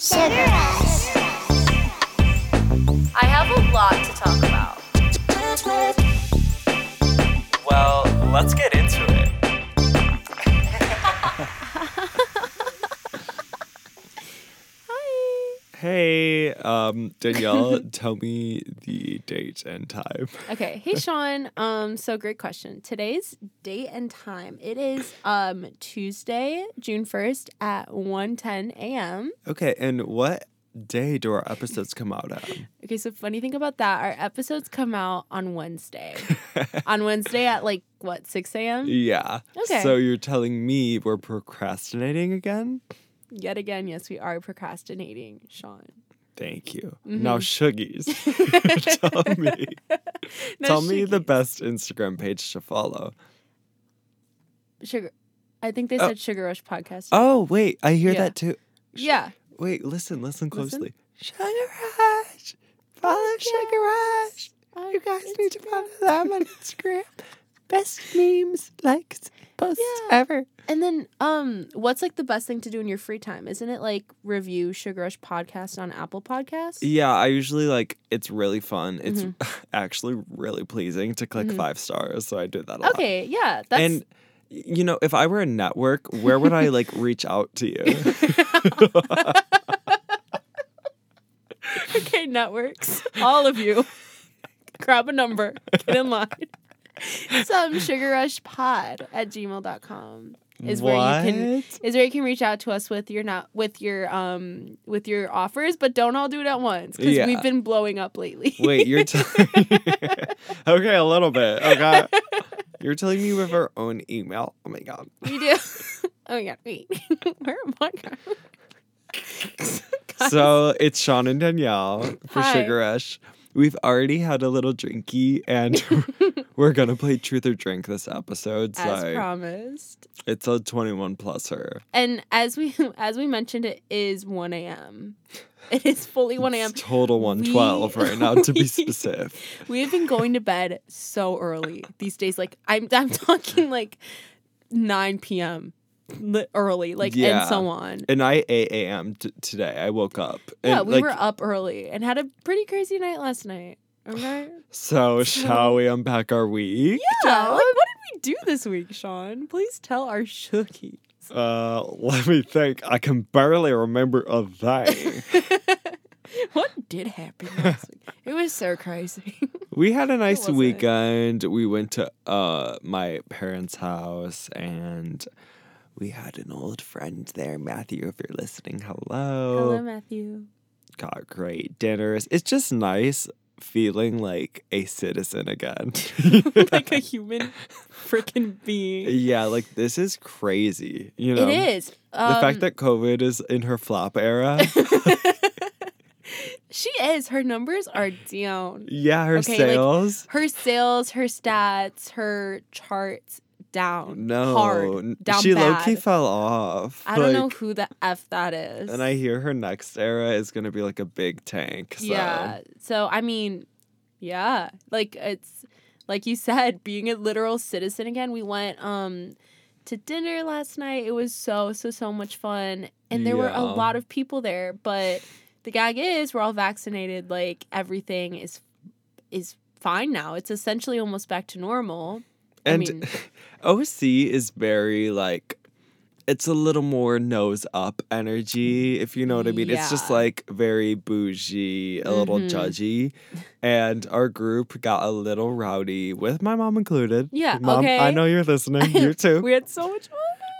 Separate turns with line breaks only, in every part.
Sugar Rush.
I have a lot to talk about.
Well, let's get into it. Hi. Hey, um, Danielle, tell me the date and time.
Okay. Hey Sean. Um, so great question. Today's date and time. It is um Tuesday, June 1st at 1:10 a.m.
Okay, and what day do our episodes come out on?
Okay, so funny thing about that, our episodes come out on Wednesday. on Wednesday at like what, 6 a.m.?
Yeah.
Okay.
So you're telling me we're procrastinating again?
Yet again, yes, we are procrastinating, Sean.
Thank you.
Mm-hmm.
Now, Shuggies, tell me,
No,
tell me the best Instagram page to follow.
Sugar. I think they
Oh.
said Sugar Rush podcast.
Oh, wait, I hear
Yeah.
that too. Sh-
yeah.
Wait, listen, listen closely.
Listen.
Sugar Rush. Follow Sugar Rush. You guys need to follow them on Instagram. Best memes, likes, posts
Yeah.
ever.
And then, um, what's like the best thing to do in your free time? Isn't it like review Sugar Rush podcast on Apple Podcasts?
Yeah, I usually like it's really fun. It's
Mm-hmm.
actually really pleasing to click five stars, so I do that a lot.
Okay, yeah, that's
And you know, if I were a network, where would I like reach out to you?
okay. Networks, all of you, grab a number, get in line. Some Sugar Rush Pod at gmail.com is where you can
What?
is where you can reach out to us with your not with your um with your offers, but don't all do it at once because
Yeah.
we've been blowing up lately.
Wait, you're telling Okay, a little bit. Okay. You're telling me we have our own email. Oh my god.
we do. oh my god, wait, where am I?
So it's Sean and Danielle for
Hi.
Sugar Rush. We've already had a little drinky and we're gonna play truth or drink this episode.
as
So
promised.
it's a 21 plus her.
And as we as we mentioned, it is one a.m. It is fully one a.m.
Total 112
We-
right now to be specific.
We have been going to bed so early these days. Like I'm I'm talking like nine p.m. li- early, like
Yeah.
and so on.
And I 8 a.m. T- today. I woke up.
Yeah, we
like,
were up early and had a pretty crazy night last night. Okay.
So shall we unpack our week?
Yeah. Like, what did we do this week, Sean? Please tell our shookies.
Uh, let me think. I can barely remember a thing.
what did happen last week? It was so crazy.
we had a nice
was it?
weekend. We went to uh my parents' house and we had an old friend there, Matthew. If you're listening, hello.
Hello, Matthew.
Got great dinners. It's just nice feeling like a citizen again.
like a human freaking being.
yeah, like this is crazy. You know,
It is.
the
Um,
fact that COVID is in her flop era.
she is. Her numbers are down.
yeah, her
Okay, like,
sales.
Her sales, her stats, her charts down.
no,
Hard. Down
she
bad.
low key fell off.
I don't know who the F that is.
And I hear her next era is gonna be like a big tank. So.
Yeah. So I mean, yeah. Like it's like you said, being a literal citizen again. We went um to dinner last night. It was so so so much fun. And there were a lot of people there, but the gag is we're all vaccinated, like everything is is fine now. It's essentially almost back to normal. I
And
mean-
OC is very like it's a little more nose up energy, if you know what I mean. It's just like very bougie, a little
Mhm.
judgy. And our group got a little rowdy, with my mom included.
Yeah,
Mom, I know you're listening. You too.
We had so much fun.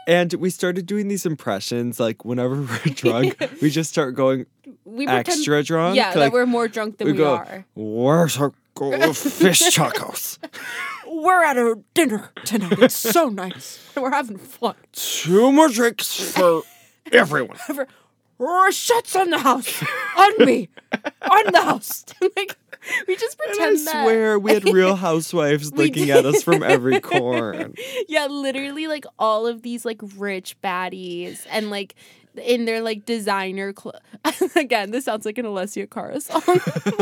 and we started doing these impressions, like whenever we're drunk, we just start going
We pretend,
extra drunk.
Yeah,
like,
that we're more drunk than
we
we,
go,
are.
Where's our fish tacos?
We're at a dinner tonight. It's so nice. We're having fun.
Two more drinks for everyone.
Shots on the house. On me. on the house. like we just
And
pretend
I
that.
swear we had real housewives looking at us from every corner.
yeah, literally like all of these like rich baddies and like in their like designer clothes. Again, this sounds like an Alessia Cara song.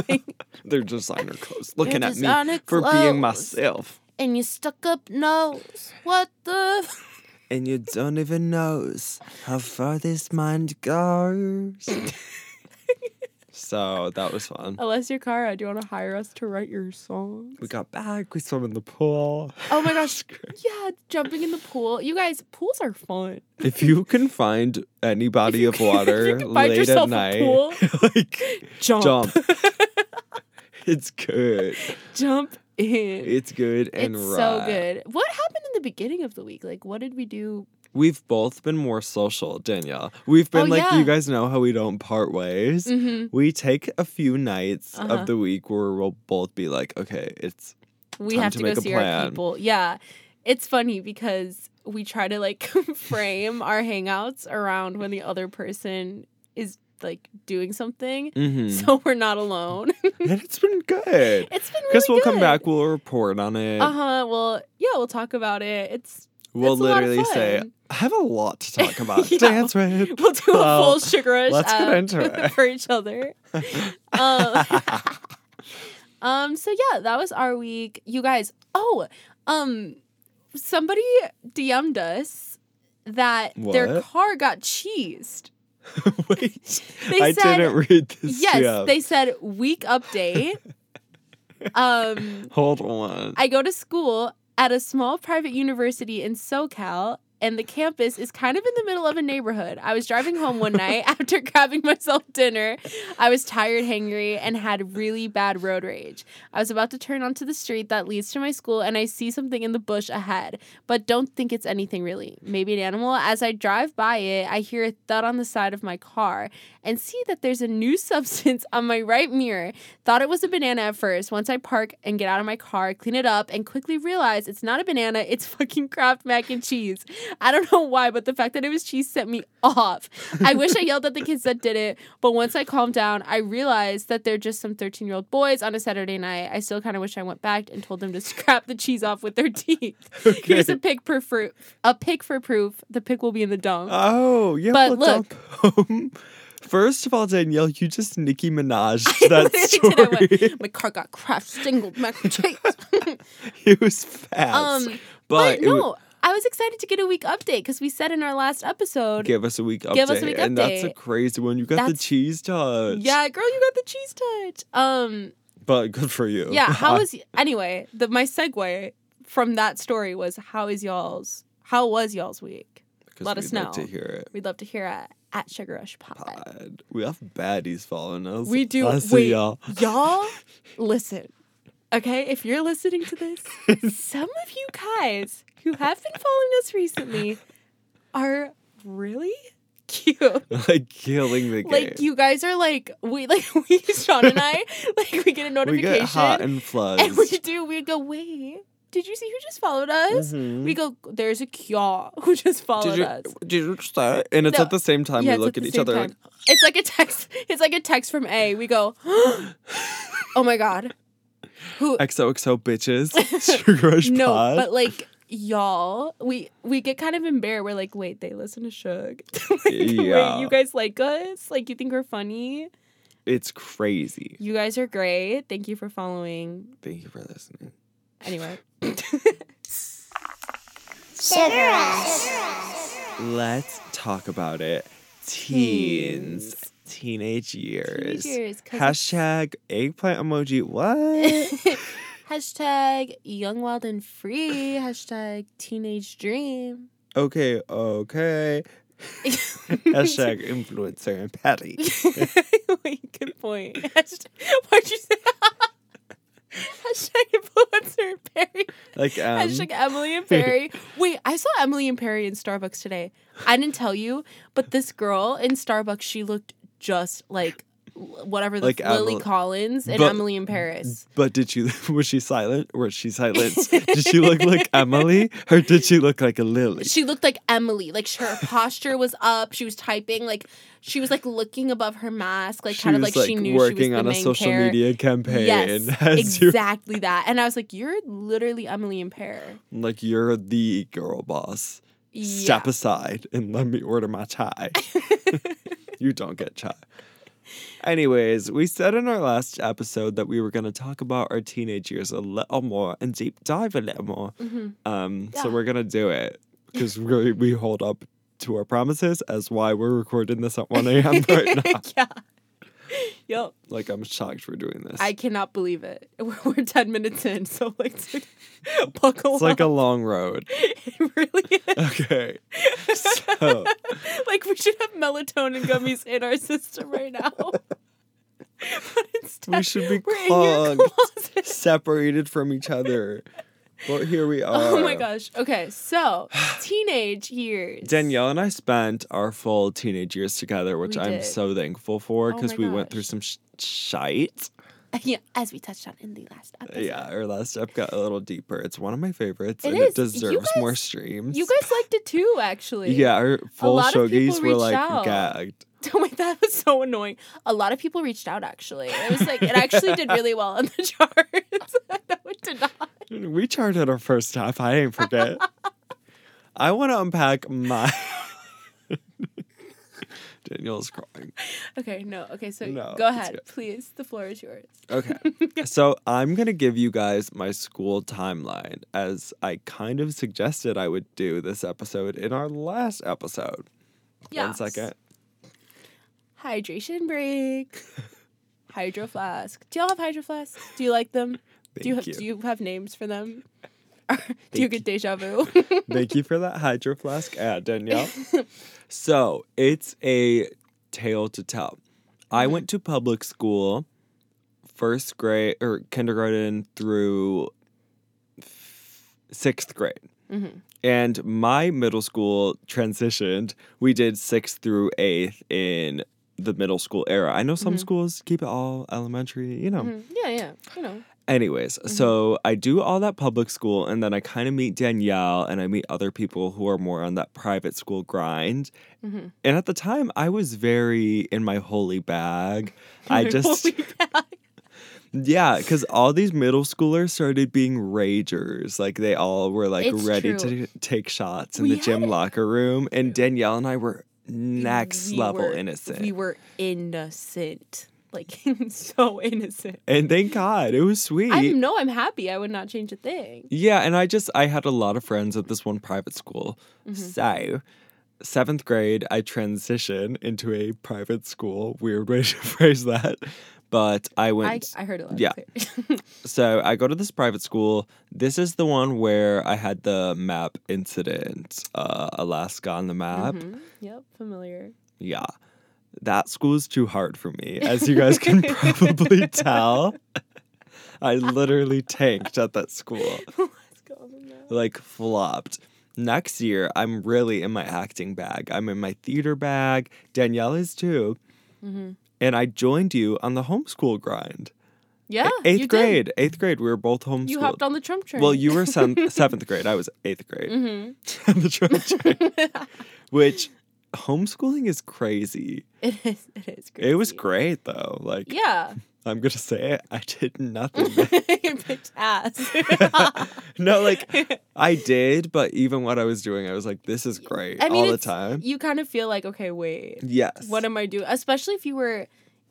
Like,
Their designer clothes looking at me
designer
for being myself.
And you stuck up nose. What the?
and you don't even knows how far this mind goes. so that was fun.
Alessia Cara, do you want to hire us to write your song?
We got back. We swam in the pool.
Oh my gosh. Yeah, jumping in the pool. You guys, pools are fun.
If you can find any body of
can- if you
water
find
late
yourself
at
a
night,
pool,
like
Jump.
jump. it's good.
Jump in.
It's good and
it's
right.
so good. What happened in the beginning of the week? Like, what did we do?
We've both been more social, Danielle. We've been
Oh,
like,
yeah.
you guys know how we don't part ways.
Mm-hmm.
We take a few nights
Uh-huh.
of the week where we'll both be like, okay, it's
We
Time
have
to
to, go see our
plan.
people. Yeah. It's funny because we try to like frame our hangouts around when the other person is like doing something.
mhm.
So we're not alone.
and it's been good.
it's been really
Because we'll come back, we'll report on it.
Uh huh. Well, yeah, we'll talk about it. It's
we'll
it's a lot of
literally say. I have a lot to talk about.
Yeah,
Dance with.
we'll do a full sugar rush
let's get into it.
for each other. Um, um. So yeah, that was our week. You guys. Oh. Um. Somebody DM'd us that their car got cheesed.
Wait,
They
I
said
didn't read this.
yes.
yet.
They said week update. um.
Hold on.
I go to school at a small private university in SoCal, and the campus is kind of in the middle of a neighborhood. I was driving home one night after grabbing myself dinner. I was tired, hangry, and had really bad road rage. I was about to turn onto the street that leads to my school, and I see something in the bush ahead, but don't think it's anything really. Maybe an animal. As I drive by it, I hear a thud on the side of my car and see that there's a new substance on my right mirror. Thought it was a banana at first. Once I park and get out of my car, clean it up, and quickly realize it's not a banana, it's fucking Kraft mac and cheese. I don't know why, but the fact that it was cheese set me off. I wish I yelled at the kids that did it, but once I calmed down, I realized that they're just some 13 year old boys on a Saturday night. I still kind of wish I went back and told them to scrap the cheese off with their teeth. Here's a pick for proof. A pic for proof. The pick will be in the dunk.
Oh, yeah.
But
dump. First of all, Danielle, you just Nicki Minaj that
did.
Story.
went, My car got crashed, singled mac and cheese.
it was fast.
um,
but
but no, I was excited to get a week update because we said in our last episode.
give us a week update.
Give us a week update.
And that's a crazy one. You got the cheese touch.
yeah, girl, you got the cheese touch. Um,
But good for you.
yeah. How was anyway? The my segue from that story was how is y'all's? How was y'all's week?
'Cause
let us know.
we'd like to hear it.
We'd love to hear it at Sugar Rush Pod.
Pod. We have baddies following us.
We do.
I
Wait,
y'all.
y'all, listen. Okay, if you're listening to this, some of you guys who have been following us recently are really cute.
like killing the game.
Like you guys are like we like we Sean and I like we get a notification.
we get hot and floods.
and we do we go wait did you see who just followed us?
Mhm.
We go there's a kyaw who just followed
Did you,
us.
did you just that? And it's
No.
at the same time
Yeah,
we look
at
each other
time. It's like a text. It's like a text from A. We go, oh my god, who?
like XOXO bitches. Sugar Rush
no,
Pod.
but like y'all, we we get kind of embarrassed. We're like, wait, they listen to Shug. like, Wait,
Yeah.
you guys like us? Like, you think we're funny?
it's crazy.
You guys are great. Thank you for following.
Thank you for listening.
Anyway,
Sugar.
Let's talk about it. Teens. Teenage years.
years, 'cause
Hashtag eggplant emoji. What?
hashtag young, wild, and free. Hashtag teenage dream.
okay, okay. Hashtag influencer and patty.
Wait, good point. Hashtag, why'd you say? Hashtag influencer and Perry.
Like um
Hashtag Emily in Paris. Wait, I saw Emily in Paris in Starbucks today. I didn't tell you, but this girl in Starbucks, she looked just like whatever the
Like
Lily
Emily-
Collins and
but-
Emily in Paris.
But did she was she silent? Or was she silenced? did she look like Emily or did she look like a lily?
She looked like Emily. Like her posture was up. She was typing. Like she was like looking above her mask. Like
she
kind of
was
like, she knew
working
she was
on a social
char-
media campaign.
Yes, exactly that. And I was like, you're literally Emily in Paris.
like you're the girl boss.
Yeah.
Step aside and let me order my chai. you don't get chai. Anyways, we said in our last episode that we were going to talk about our teenage years a little more and deep dive a little more.
Mhm.
Um, so we're going to do it. because we we hold up to our promises as why we're recording this at 1 a.m. right now.
yeah. Yep.
Like I'm shocked we're doing this.
I cannot believe it. We're, we're 10 minutes in, so like buckle
it's like a long road.
it really is.
Okay. So
like we should have melatonin gummies in our system right now. but instead,
we should be
we're in your
clogged, separated from each other. But here we are.
Oh my gosh. Okay, so teenage years.
Danielle and I spent our full teenage years together, which
We
I'm
did.
so thankful for
Oh
because
my
we went through
gosh.
some sh- shite.
Yeah, as we touched on in the last episode.
Yeah, our last step got a little deeper. It's one of my favorites,
It
and
is.
it
You
deserves more
guys-
streams.
You guys liked it too, actually.
yeah, our full
lot of people
shogies were
reached
like
out.
gagged.
Oh my, that was so annoying. A lot of people reached out actually. It was like it actually did really well on the charts. no, it did not.
We charted our first half. I ain't forget. I want to unpack my. Danielle's crying.
Okay, no. Okay, so
No,
go ahead, please. The floor is yours.
Okay. so I'm going to give you guys my school timeline as I kind of suggested I would do this episode in our last episode. One
Yes.
second.
Hydration break. Hydro flask. Do y'all have hydro flasks? Do you like them? do you have
Thank
do
you.
you have names for them? do you get deja vu?
Thank you for that hydro flask ad, Danielle. so it's a tale to tell. I
Mm-hmm.
went to public school, first grade or kindergarten through f- sixth grade.
Mhm.
And my middle school transitioned. We did sixth through eighth in the middle school era. I know some
Mhm.
schools keep it all elementary, you know.
Mhm. Yeah, yeah. You know.
Anyways,
Mm-hmm.
so I do all that public school and then I kind of meet Danielle and I meet other people who are more on that private school grind.
Mhm.
And at the time, I was very in my holy bag. I just,
bag.
yeah, because all these middle schoolers started being ragers. Like they all were like
It's
ready
true.
to take shots in
We
the gym
had-
locker room. And Danielle and I were next
We
level
were-
innocent.
We were innocent. Like so innocent.
and thank God, it was sweet.
I know I'm happy. I would not change a thing.
Yeah, and I just I had a lot of friends at this one private school.
Mm-hmm.
So, seventh grade, I transitioned into a private school. Weird way to phrase that, but I
I,
went.
I heard it loud.
yeah. so I go to this private school. This is the one where I had the map incident, uh, Alaska on the map.
Mhm. Yep, familiar.
Yeah. That school is too hard for me, as you guys can probably tell. I literally tanked at that school.
Let's go on the map.
like flopped. Next year, I'm really in my acting bag. I'm in my theater bag. Danielle is too.
Mhm.
And I joined you on the homeschool grind.
Yeah,
eighth grade. Eighth grade. We were both homeschooled.
Did. You hopped on the Trump train.
well, you were seventh, seventh grade. I was eighth grade.
hmm
the Trump train. Which homeschooling is crazy.
it is. It is. Crazy.
It was great though. Like
Yeah.
I'm gonna say it. I did nothing.
Bitch ass.
no, like I did, but even what I was doing, I was like, this is great
I mean,
all the time.
you kind of feel like, okay, wait,
Yes.
what am I doing? Especially if you were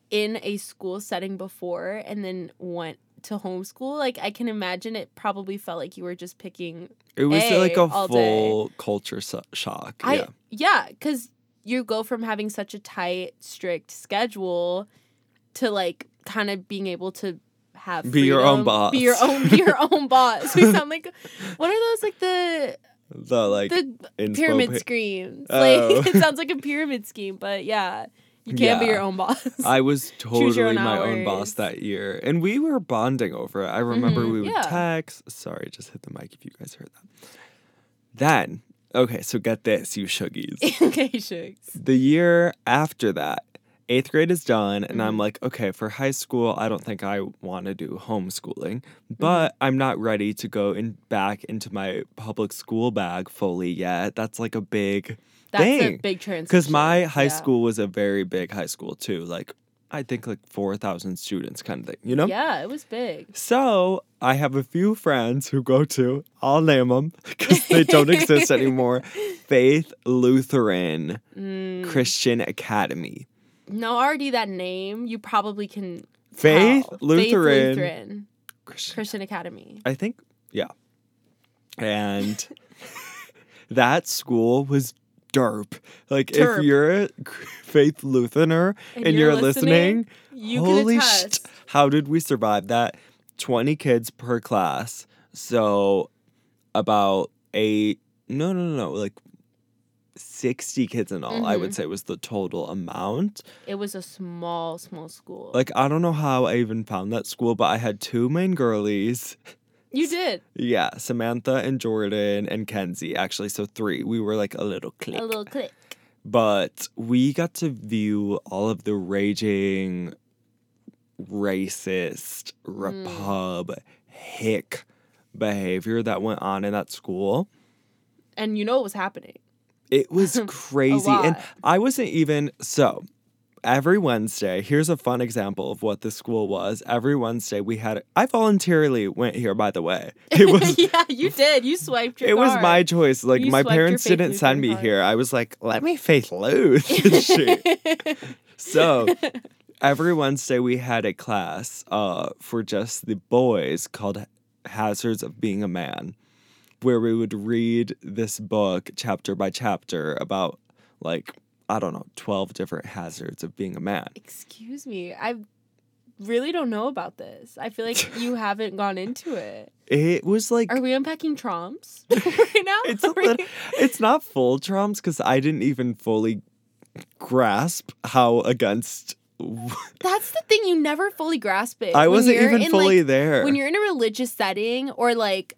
in a school setting before and then went to homeschool. Like, I can imagine it probably felt like you were just picking.
It was
A
like a
all day.
full culture so- shock.
I
yeah.
yeah, because you go from having such a tight, strict schedule to like kind of being able to have
Be your own boss.
Be your own. Be your own boss. We sound like what are those like the
The like
the pyramid
pa-
schemes.
Oh.
Like it sounds like a pyramid scheme, but yeah, you can be
Yeah.
your own boss.
I was totally
own
my own boss that year. And we were bonding over it. I remember
Mhm,
we would
yeah.
text. Sorry, just hit the mic if you guys heard that. Then, okay, so get this, you shuggies.
okay, shucks.
the year after that, eighth grade is done, and
Mm-hmm.
I'm like, okay, for high school, I don't think I want to do homeschooling,
Mm-hmm.
but I'm not ready to go in back into my public school bag fully yet. That's like a big
That's a
thing.
big transition.
Because my high
Yeah.
school was a very big high school too. Like I think like four thousand students kind of thing. You know.
Yeah, it was big.
So I have a few friends who go to. I'll name them because they don't exist anymore. Faith Lutheran
Mm.
Christian Academy.
No, already that name, you probably can.
Faith
tell.
Lutheran.
Faith Lutheran
Christian.
Christian Academy.
I think yeah. And that school was derp. Like
Derp.
if you're a Faith Lutheran and, you're, listening,
you
holy
can
sh- how did we survive that? 20 kids per class. So about eight, no, no, no, no, like 60 kids in all, I would
Mhm.
say was the total amount.
It was a small, small school.
Like, I don't know how I even found that school, but I had two main girlies.
you did
Yeah, Samantha and Jordan and Kenzie, actually. So three. We were like a little clique.
a little click.
but we got to view all of the raging, racist,
Mm.
repub, hick behavior that went on in that school.
And you know what was happening.
It was crazy. And. I wasn't even so every Wednesday, here's a fun example of what the school was. Every Wednesday we had I voluntarily went here by the way. It was
yeah, you did. You swiped your
it was my choice. Like
You
my parents didn't send me
card.
here. I was like, let me faith lose. Shoot. So every Wednesday we had a class uh, for just the boys called Hazards of Being a Man, where we would read this book chapter by chapter about like I don't know twelve different hazards of being a man.
Excuse me. I really don't know about this. I feel like you haven't gone into it.
It was like
Are we unpacking trumps right now?
it's a
Are we-
it's not full trumps because I didn't even fully grasp how against.
That's the thing. You never fully grasp it.
I wasn't even fully
like,
there.
When you're in a religious setting or like,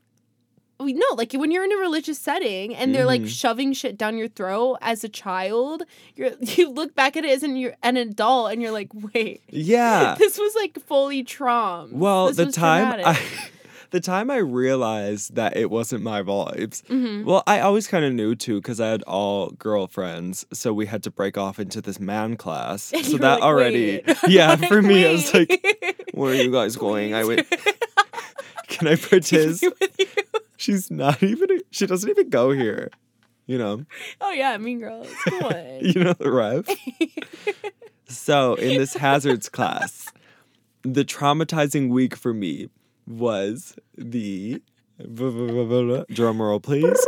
no, like when you're in a religious setting and they're like
Mhm.
shoving shit down your throat as a child, you're you look back at it as an you're an adult and you're like, wait,
yeah.
this was like fully traum.
Well,
This
the time I, the time I realized that it wasn't my vibes.
Mhm.
Well, I always kind of knew too because I had all girlfriends, so we had to break off into this man class.
And
so that
like,
already,
"Wait."
yeah,
Like,
for me, I was like, "Where are you guys going?" I went, "Can I put
Take
his?"
me with you.
She's not even. She doesn't even go here. You know.
Oh yeah, Mean Girls. Come on.
You know the ref. So in this hazards class, the traumatizing week for me was the drum roll, please.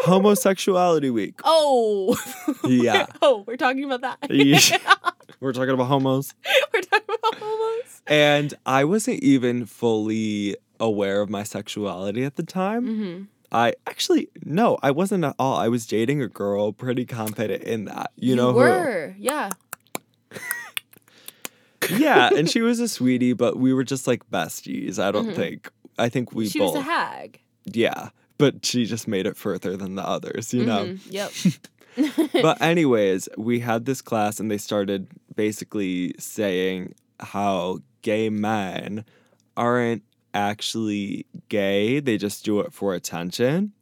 Homosexuality week.
oh.
Yeah.
oh, we're talking about that.
Yeah. We're talking about homos.
we're talking about homos.
And I wasn't even fully aware of my sexuality at the time.
Mm-hmm.
I actually no, I wasn't at all. I was dating a girl, pretty confident in that. You, know who?
were. Yeah.
Yeah, and she was a sweetie, but we were just like besties. I don't
Mhm.
think. I think we
she
both.
was a hag.
Yeah, but she just made it further than the others, you know.
Mhm, Yep.
But anyways, we had this class and they started basically saying how gay men aren't actually gay, they just do it for attention.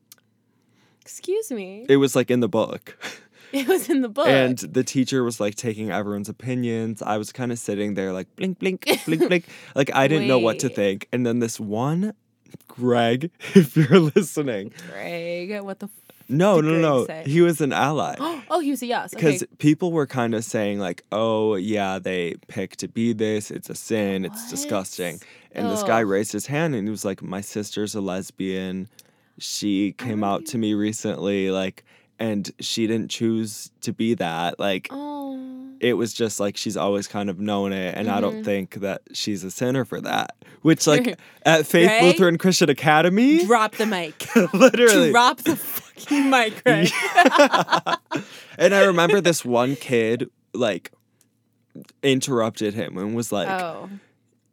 Excuse me.
It was like in the book.
It was in the book.
And the teacher was like taking everyone's opinions. I was kind of sitting there like blink, blink, blink, blink. Like I didn't know what to think. And then this one, Greg, if you're listening,
Greg, what the? F-
no,
did
no, no, he was an ally.
oh, he was a yes. Okay.
Because people were kind of saying like, "Oh yeah, they pick to be this. It's a sin. It's disgusting." And this guy raised his hand and he was like, "My sister's a lesbian. She came out to me recently, like, and she didn't choose to be that. Like,
Oh.
it was just like she's always kind of known it, and I don't
Mhm.
think that she's a sinner for that. Which, like, at Faith
Greg?
Lutheran Christian Academy,
Drop the mic.
literally.
Drop the fucking mic, Greg.
and I remember this one kid like interrupted him and was like,
oh.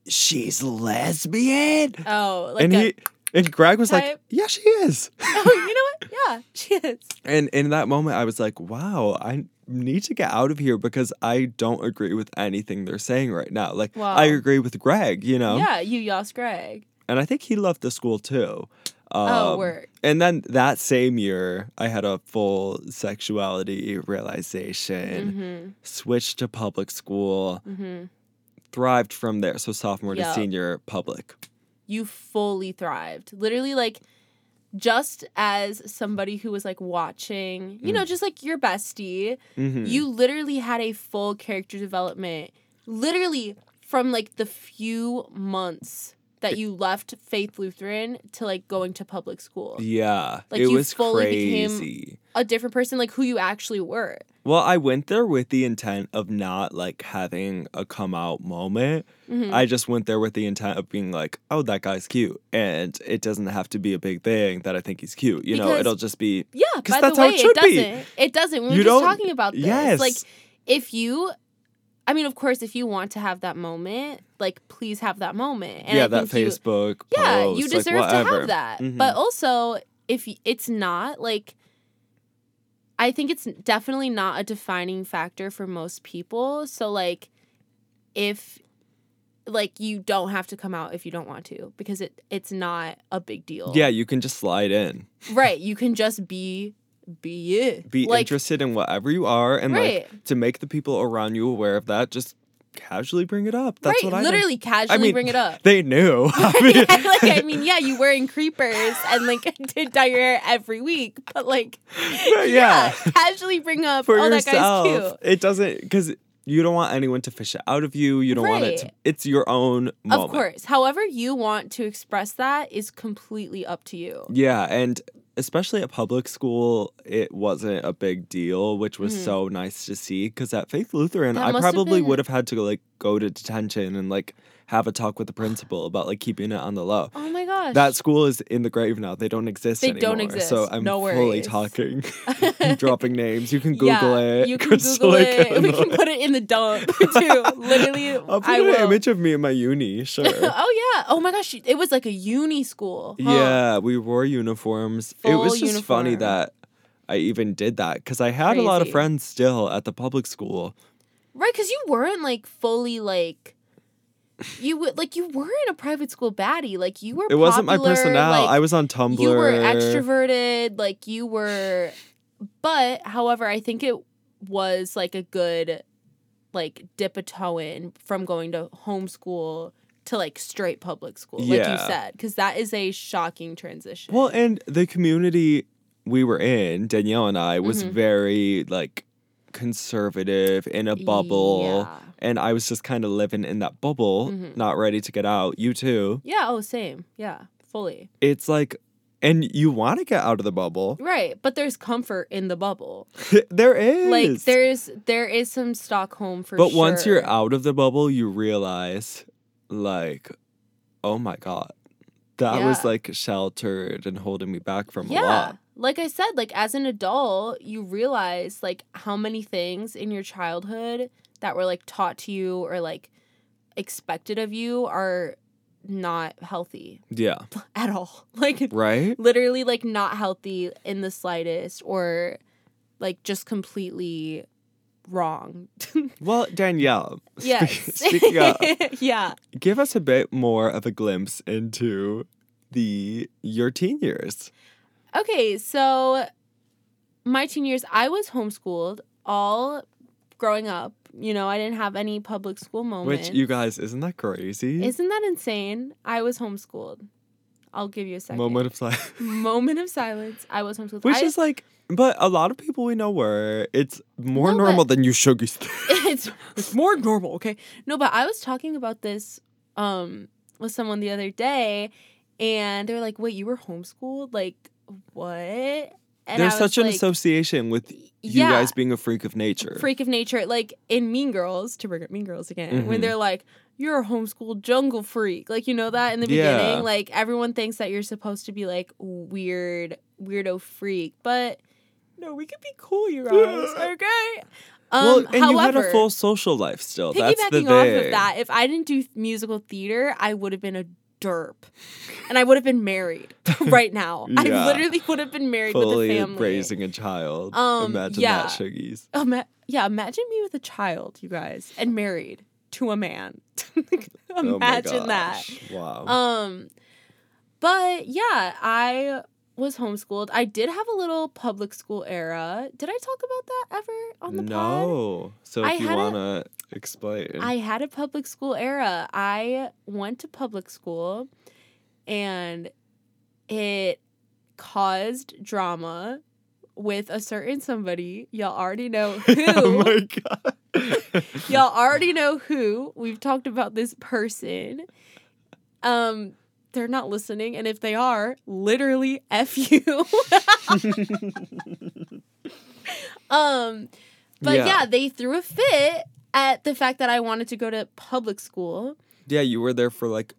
"She's lesbian,"
Oh. Like
and
a,
he and Greg was like, "Yeah, she is."
oh, you know what? Yeah, she is.
and in that moment, I was like, "Wow, I need to get out of here because I don't agree with anything they're saying right now." Like, I agree with Greg, you know,
Yeah, you yas Greg.
and I think he left the school too.
oh,
Um,
work.
And then that same year, I had a full sexuality realization.
Mm-hmm.
switched to public school,
Mm-hmm.
Thrived from there. So sophomore to senior public.
You fully thrived. Literally, like, just as somebody who was like watching, you
Mm.
know, just like your bestie,
Mhm.
you literally had a full character development. Literally from like the few months that you left Faith Lutheran to like going to public school.
Yeah,
Like,
it
you
was
fully became-
crazy.
A different person, like who you actually were.
Well, I went there with the intent of not like having a come out moment.
Mhm.
I just went there with the intent of being like, oh, that guy's cute. And it doesn't have to be a big thing that I think he's cute. You know, it'll just be,
Yeah, by
that's
the
how
way,
it should
it
be.
doesn't. It doesn't. We were
You
just talking about this.
yes.
Like, if you, I mean, of course, if you want to have that moment, like, please have that moment. And
yeah,
I
that
think you-
Facebook.
yeah,
post,
you
like,
deserve to have that.
Mhm.
But also, if it's not like, I think it's definitely not a defining factor for most people. So like, if like you don't have to come out if you don't want to because it it's not a big deal.
yeah, you can just slide in.
right. You can just be be it.
Be
like,
interested in whatever you are. And
Right.
like to make the people around you aware of that, just casually bring it up. That's
right.
what I did.
Literally casually
mean,
bring it up.
They knew. I mean,
Yeah, like I mean, yeah, you wearing creepers and like did dye your hair every week, but like,
Yeah.
yeah, casually bring up,
for
oh, that
yourself.
guy's cute.
It doesn't because you don't want anyone to fish it out of you. You don't want it to. It's your own moment.
Of course, however you want to express that is completely up to you.
Yeah, and especially at public school, it wasn't a big deal, which was
Mhm.
so nice to see. Because at Faith Lutheran,
That
I probably
been-
would have had to like go to detention and like have a talk with the principal about like keeping it on the low.
Oh my gosh,
That school is in the grave now. They don't exist
They
anymore.
don't exist. So.
I'm
No
fully talking, dropping names. You can Google
yeah,
it.
You can Google it. We can put it in the dump too. Literally,
I'll put
I
an
will.
image of me in my uni. Sure.
oh yeah. Oh my gosh, it was like a uni school. huh?
Yeah, we wore uniforms. it was
Full
just funny that I even did that because I had a lot of friends still at the public school.
Right, because you weren't like fully like you would like you were in a private school baddie. Like you were.
It wasn't my personality.
like,
I was on Tumblr.
You were extroverted. Like you were, but however, I think it was like a good like dip a toe in from going to homeschool to like straight public school, like you said, because that is a shocking transition.
Well, and the community we were in, Danielle and I, was
Mhm.
very like conservative in a bubble.
Yeah.
And I was just kind of living in that bubble,
Mhm.
not ready to get out. You too.
Yeah. Oh, same. Yeah. Fully.
It's like, and you want to get out of the bubble.
Right, but there's comfort in the bubble.
there is.
Like there's there is some Stockholm for
But once you're out of the bubble, you realize, like, oh my God, that was like sheltered and holding me back from a lot.
Like i said like as an adult you realize like how many things in your childhood that were like taught to you or like expected of you are not healthy
Yeah.
at all like
Right?
literally like not healthy in the slightest or like just completely wrong
Well, Danielle,
yes
speaking of,
yeah
give us a bit more of a glimpse into the your teen years.
Okay, so my teen years, I was homeschooled all growing up. You know, I didn't have any public school moments.
Which you guys, isn't that crazy?
Isn't that insane? I was homeschooled. I'll give you a second.
Moment of silence.
Moment of silence. I was homeschooled.
Which
I-
is like, but a lot of people we know were. It's more
No,
normal than you sugars.
it's it's more normal, okay? No, but I was talking about this um with someone the other day and they were like, "Wait, you were homeschooled? Like what?" And
There's such
was
an association with you
yeah.
guys being a freak of nature.
freak of nature like in mean girls to bring up mean girls again when
Mhm.
they're like you're a homeschooled jungle freak like you know that in the
Yeah.
beginning like everyone thinks that you're supposed to be like weird weirdo freak but no we could be cool you guys okay um
well, and
however
you had a full social life still. That's the
piggybacking off of that if i didn't do musical theater i would have been a derp and i would have been married right now
Yeah.
i literally would have been married
Fully
with a family
raising a child.
Um,
Imagine
yeah.
that, Shuggies.
Ima- yeah, imagine me with a child, you guys, and married to a man.
Oh
imagine that.
Wow.
Um, but yeah, I was homeschooled. I did have a little public school era. Did I talk about that ever on the pod?
no. So if
I
you want to explain.
I had a public school era. I went to public school and it caused drama with a certain somebody. Y'all already know who.
oh my god.
Y'all already know who. We've talked about this person. Um, they're not listening, and if they are, literally f you. um, but
Yeah.
yeah. they threw a fit at the fact that I wanted to go to public school.
Yeah, you were there for like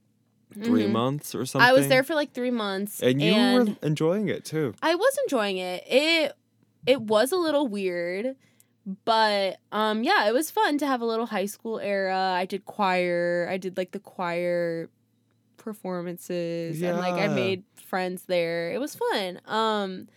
3
Mhm.
months or something.
I was there for like three months,
and you were enjoying it too.
I was enjoying it. It it was a little weird, but um yeah, it was fun to have a little high school era. I did choir. I did like the choir performances and like I made friends there. It was fun. Um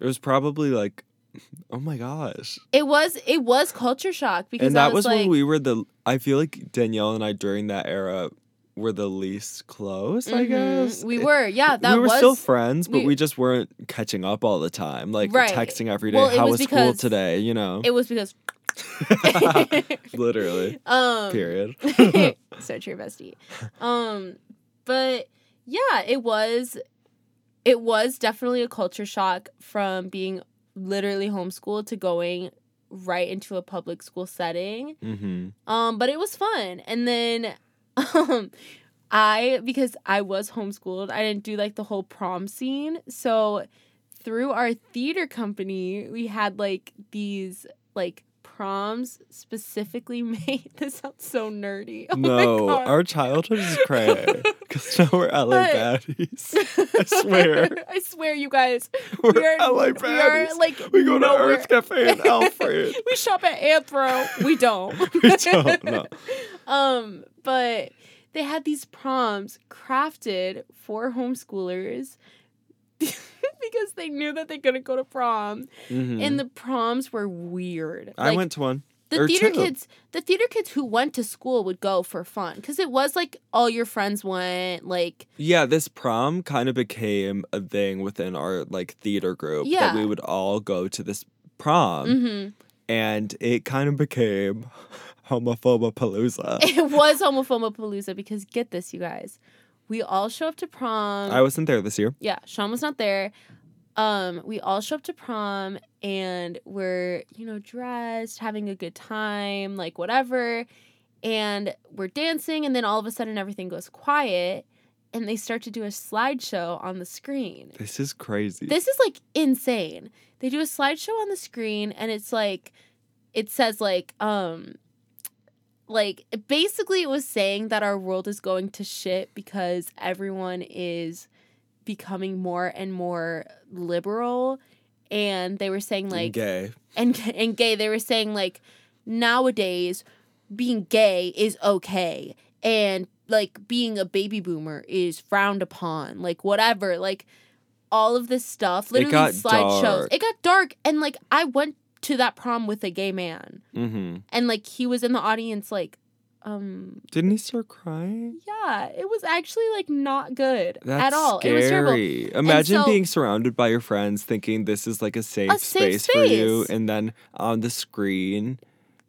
It was probably like, oh my gosh.
it was it was culture shock because
and
I
that
was,
was,
like
when we were the. I feel like Danielle and I during that era were the least close. I
mhm,
guess
we were. Yeah, that
we were
was
still friends, but
we-
we, just weren't catching up all the time. Like
Right.
texting every day.
Well,
How
was
was, school today? You know,
it was because
literally.
um
Period.
so true, bestie. Um, but yeah, it was it was definitely a culture shock from being literally homeschooled to going right into a public school setting.
hmm
Um, but it was fun. And then um I because I was homeschooled, I didn't do like the whole prom scene. So through our theater company, we had like these like proms specifically made. This sounds so nerdy. Oh
no, our childhood is cray. Because now we're LA
But-
baddies. I swear.
I swear, you guys.
We're
we are,
LA
we
baddies.
are like
we go to
nowhere-
Earth Cafe in Alfred.
we shop at Anthro. We don't.
we don't know.
Um, but they had these proms crafted for homeschoolers because they knew that they couldn't go to prom,
Mhm.
and the proms were weird.
I went to one.
the theater
two.
kids. The theater kids who went to school would go for fun because it was like all your friends went. Like
Yeah, this prom kind of became a thing within our like theater group that
Yeah.
we would all go to this prom,
mhm.
and it kind of became homophoba palooza.
it was homophobapalooza because get this, you guys, we all show up to prom.
I wasn't there this year.
yeah, Sean was not there. Um, we all show up to prom and we're, you know, dressed, having a good time, like whatever. And we're dancing, and then all of a sudden everything goes quiet and they start to do a slideshow on the screen.
This is crazy.
This is like insane. They do a slideshow on the screen and it's like it says like um like basically it was saying that our world is going to shit because everyone is becoming more and more liberal and they were saying
And
like
gay.
and and gay they were saying like nowadays being gay is okay and like being a baby boomer is frowned upon like whatever like all of this stuff literally
got
slideshows
dark.
it got dark and like i went to that prom with a gay man
hmm
and like he was in the audience like um
Didn't he start crying?
yeah it was actually like not good
That's
at all
scary.
it was terrible
Imagine
so-
being surrounded by your friends, thinking this is like a safe,
safe
space, for you, and then on the screen,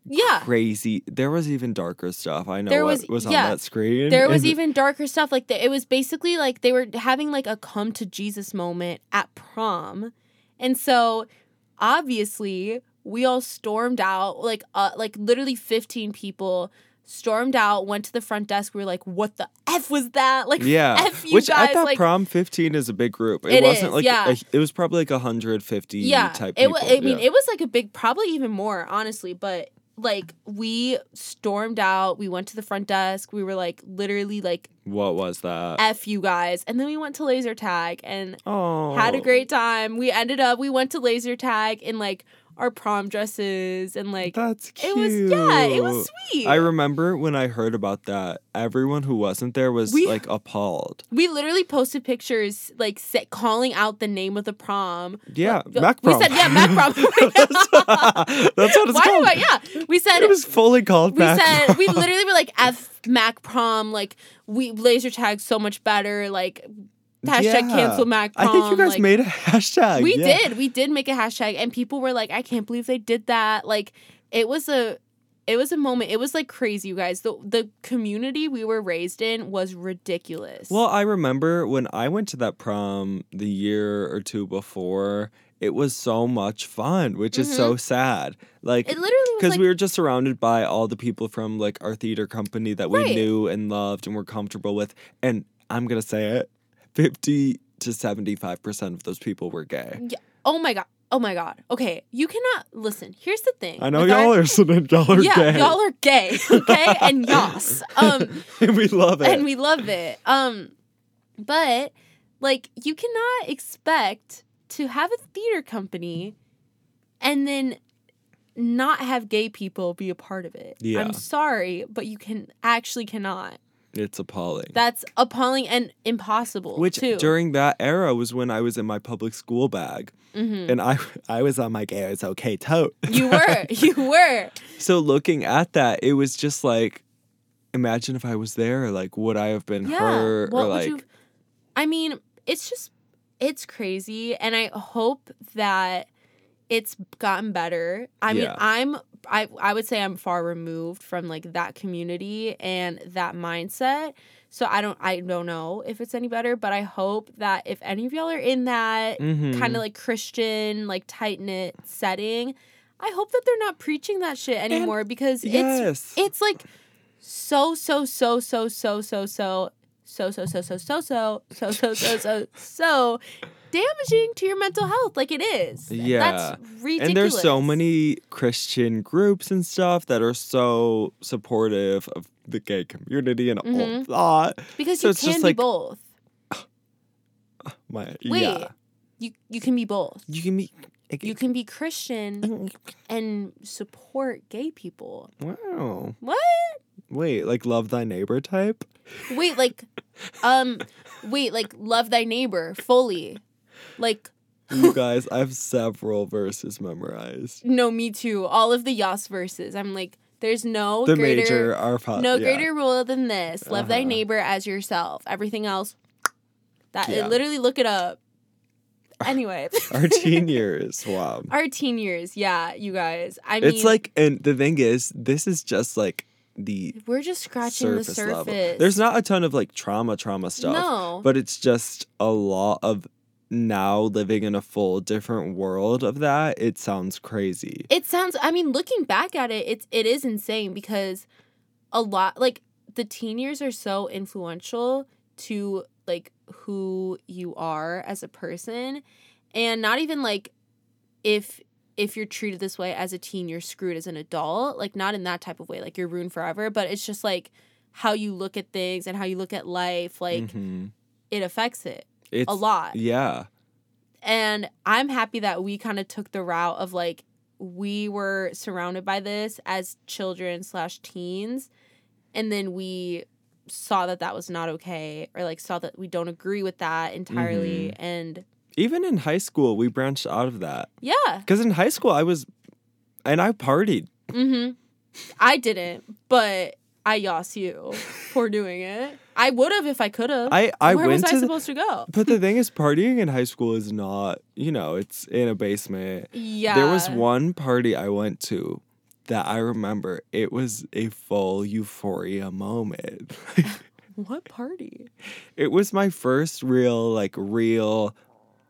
yeah
crazy. There was even darker stuff. I know
There
what
was-
was on that screen.
There was even darker stuff. Like the, it was basically like they were having like a come to Jesus moment at prom, and so obviously we all stormed out. Like uh, like literally fifteen people stormed out, went to the front desk. We were like, "What the f was that?" Like,
yeah,
f you
which
guys.
I thought
like,
prom fifteen is a big group. It,
It
wasn't
is,
like
yeah.
a, it was probably like hundred fifty
yeah,
type
it.
people.
I mean,
yeah.
it was like a big, probably even more, honestly. But like we stormed out. We went to the front desk. We were like literally like
what was that?
f you guys, and then we went to laser tag and.
Oh,
had a great time. We ended up we went to laser tag in like our prom dresses and like
That's cute.
it was yeah, it was sweet.
I remember when I heard about that, everyone who wasn't there was
We-
like appalled.
we literally posted pictures like sa- calling out the name of the prom.
Yeah, Mac
we said, yeah, Mac prom.
that's, what it's
Why
called.
I yeah. We said
It was fully called
we
Mac
said
prom.
we literally were like F Mac prom, like we laser tag so much better, like hashtag
Yeah.
cancel Mac
I think you guys
like,
made a hashtag.
We
yeah.
did. We did make a hashtag and people were like, I can't believe they did that. Like it was a it was a moment. It was like crazy, you guys. The the community we were raised in was ridiculous.
Well, I remember when I went to that prom the year or two before, it was so much fun, which is so sad. Like
Mm-hmm. it literally
because
like
we were just surrounded by all the people from like our theater company that we
Right.
knew and loved and were comfortable with and I'm gonna say it, fifty to seventy-five percent of those people were gay. Yeah.
Oh my god. Oh my god. Okay, you cannot listen. Here's the thing.
I know y'all
our-
are listening. Y'all are
yeah,
gay.
y'all are gay. Okay, and yas. Um,
and we love it.
and we love it. Um, but like you cannot expect to have a theater company and then not have gay people be a part of it.
Yeah.
I'm sorry, but you can actually cannot.
It's appalling.
That's appalling and impossible.
Which
too.
during that era was when I was in my public school bag,
Mhm.
and I I was on my gay it's okay tote.
you were, you were.
So looking at that, it was just like, imagine if I was there. Like, would I have been
Yeah.
hurt
What
or
would
like?
you? I mean, it's just it's crazy, and I hope that it's gotten better. I mean,
Yeah.
I'm I I would say I'm far removed from like that community and that mindset. So I don't I don't know if it's any better, but I hope that if any of y'all are in that
Mhm.
kind of like Christian, like tight knit setting, I hope that they're not preaching that shit anymore because it's it's like so so so so so so so so so so so so so so so so so so damaging to your mental health like it is
Yeah.
that's ridiculous
and there's so many Christian groups and stuff that are so supportive of the gay community and
Mhm.
all that.
because
so
you
it's just
can be
like-
both
My
wait
yeah,
you you can be both
you can be.
you can be christian and support gay people
Wow.
what
Wait, like love thy neighbor type?
wait like um wait like love thy neighbor fully like
You guys, I have several verses memorized.
No, me too. All of the Yas verses. I'm like, there's no
The
greater,
major are po-
no
yeah.
greater rule than this. Love thy
Uh-huh.
neighbor as yourself. Everything else, that
Yeah.
literally look it up. Anyway,
Our teen years. Wow.
our teen years. Yeah, you guys. I mean,
It's like, and the thing is, this is just like the
we're just scratching the surface.
level. There's not a ton of like trauma, trauma stuff.
no,
But it's just a lot of now living in a full different world of that. It sounds crazy.
it sounds. I mean, looking back at it, it's it is insane because a lot like the teen years are so influential to like who you are as a person and not even like if if you're treated this way as a teen you're screwed as an adult like not in that type of way like you're ruined forever but it's just like how you look at things and how you look at life like
Mhm.
it affects it
it's
a lot
Yeah.
and I'm happy that we kind of took the route of like we were surrounded by this as children slash teens, and then we saw that that was not okay, or like saw that we don't agree with that entirely, and
Even in high school, we branched out of that.
yeah,
Because in high school, I was, and I partied.
mm-hmm. I didn't, but I yas you for doing it. I would have if I could have.
I, I
Where
went
was
to
I
the-
supposed to go?
But the thing is, partying in high school is not, you know, it's in a basement.
Yeah,
There was one party I went to that I remember. It was a full euphoria moment.
What party?
it was my first real, like, real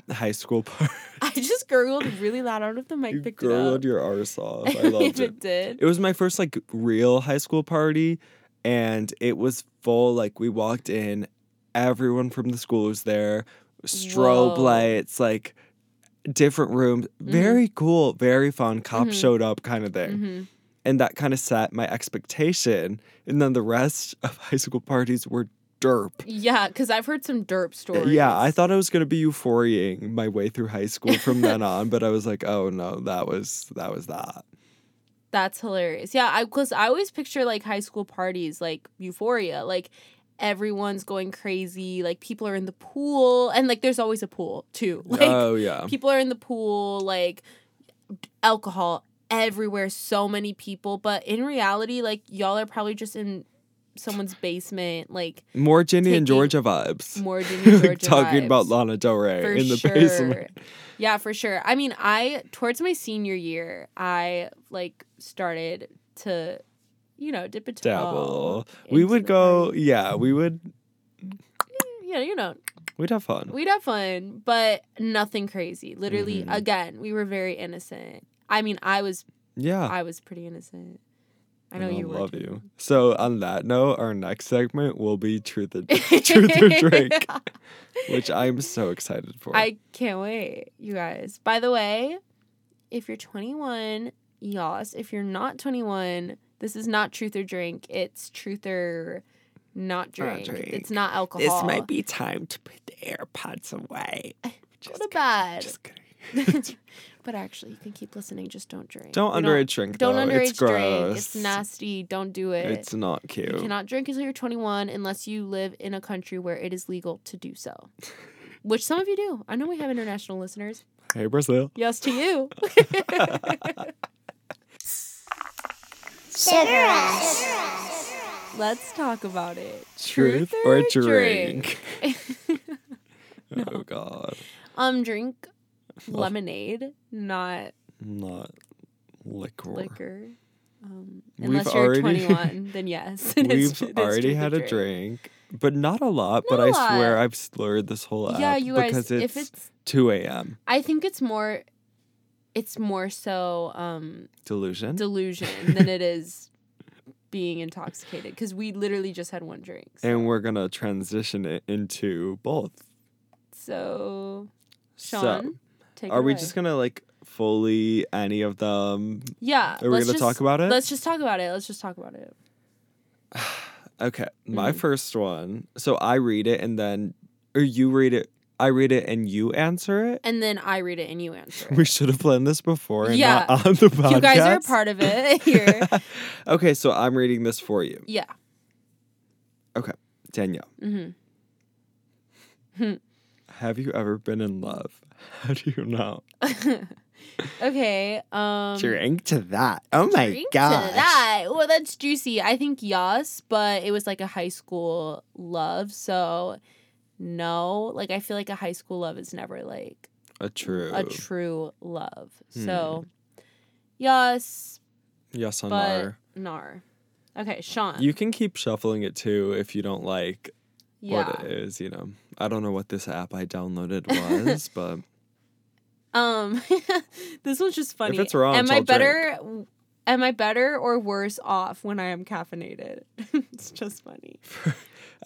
high school party.
I just gurgled really loud. out if the mic
You
picked it
gurgled your arse off. I loved it.
it did.
It was my first, like, real high school party. And it was full, like, we walked in, everyone from the school was there, strobe
Whoa.
lights, like, different rooms. Very cool, very fun. Cops
Mhm.
showed up, kind of thing.
hmm
And that kind of set my expectation. And then the rest of high school parties were derp.
Yeah, because I've heard some derp stories.
Yeah, I thought I was gonna be euphoriaing my way through high school from then on, but I was like, oh no, that was that was that.
that's hilarious. Yeah, I because I always picture like high school parties like Euphoria, like everyone's going crazy, like people are in the pool, and like there's always a pool too. Like
oh yeah.
people are in the pool, like alcohol everywhere, so many people. But in reality, like y'all are probably just in someone's basement, like
More Ginny and Georgia vibes.
more Ginny Georgia
Talking about. Lana Del Rey
for
in the
sure.
basement.
Yeah, for sure. I mean, I towards my senior year, I like started to, you know, dip a toe.
Dabble. We would go
party.
yeah, we would
Yeah, you know,
we'd have fun.
we'd have fun, but nothing crazy. Literally,
Mhm.
again, we were very innocent. I mean, I was
Yeah.
I was pretty innocent. I know you
love
too.
you. So on that note, our next segment will be truth or truth or drink, which I'm so excited for.
I can't wait, you guys. By the way, if you're 21, yas. If you're not 21, this is not truth or drink. It's truth or not drink.
drink.
It's not alcohol.
This might be time to put the AirPods away.
Go to bed.
Just kidding.
but actually, you can keep listening. Just don't drink.
Don't
We
underage drink.
Don't
though.
underage
it's gross.
drink. It's nasty. Don't do it.
It's not
you
cute.
cannot drink until you're 21 unless you live in a country where it is legal to do so. Which some of you do. I know we have international listeners.
Hey Brazil.
Yes to you.
Sugar Rush.
Let's talk about it.
Truth, or drink? oh God.
um, drink lemonade, not
Not liquor.
liquor. Um,
We've
unless you're
already-
21, then yes.
We've already had a drink, but not a lot. but
Not a
I swear. I've slurred this whole
Yeah,
app
you guys.
because it's,
if it's,
2 a.m.
I think it's more, it's more so um
Delusion.
delusion than it is being intoxicated because we literally just had one drink. So,
and we're gonna transition it into both.
so
So,
Sean, take
are we
away.
just gonna like fully any of them?
Yeah.
Are we
let's
gonna
just-
talk about it?
Let's just talk about it. Let's just talk about it.
Okay, my
Mhm.
first one. So I read it and then, or you read it. I read it and you answer it.
And then I read it and you answer it.
We should have planned this before and
Yeah.
not on the podcast.
you guys are a part of it here.
okay, so I'm reading this for you,
yeah.
Okay, Danielle.
hmm
Have you ever been in love? How do you know?
okay. Um
Drink to that. Oh my god.
that. Well, that's juicy. I think yes, but it was like a high school love, so no. Like I feel like a high school love is never like
A true.
a true love.
Hmm.
So yes,
yes on
but
nar.
nar. Okay, Sean.
You can keep shuffling it too if you don't like
yeah.
what it is, you know. I don't know what this app I downloaded was, but
Um, this was just funny.
If it's wrong,
am I
I'll
better? Am I better or worse off when I am caffeinated? it's just funny.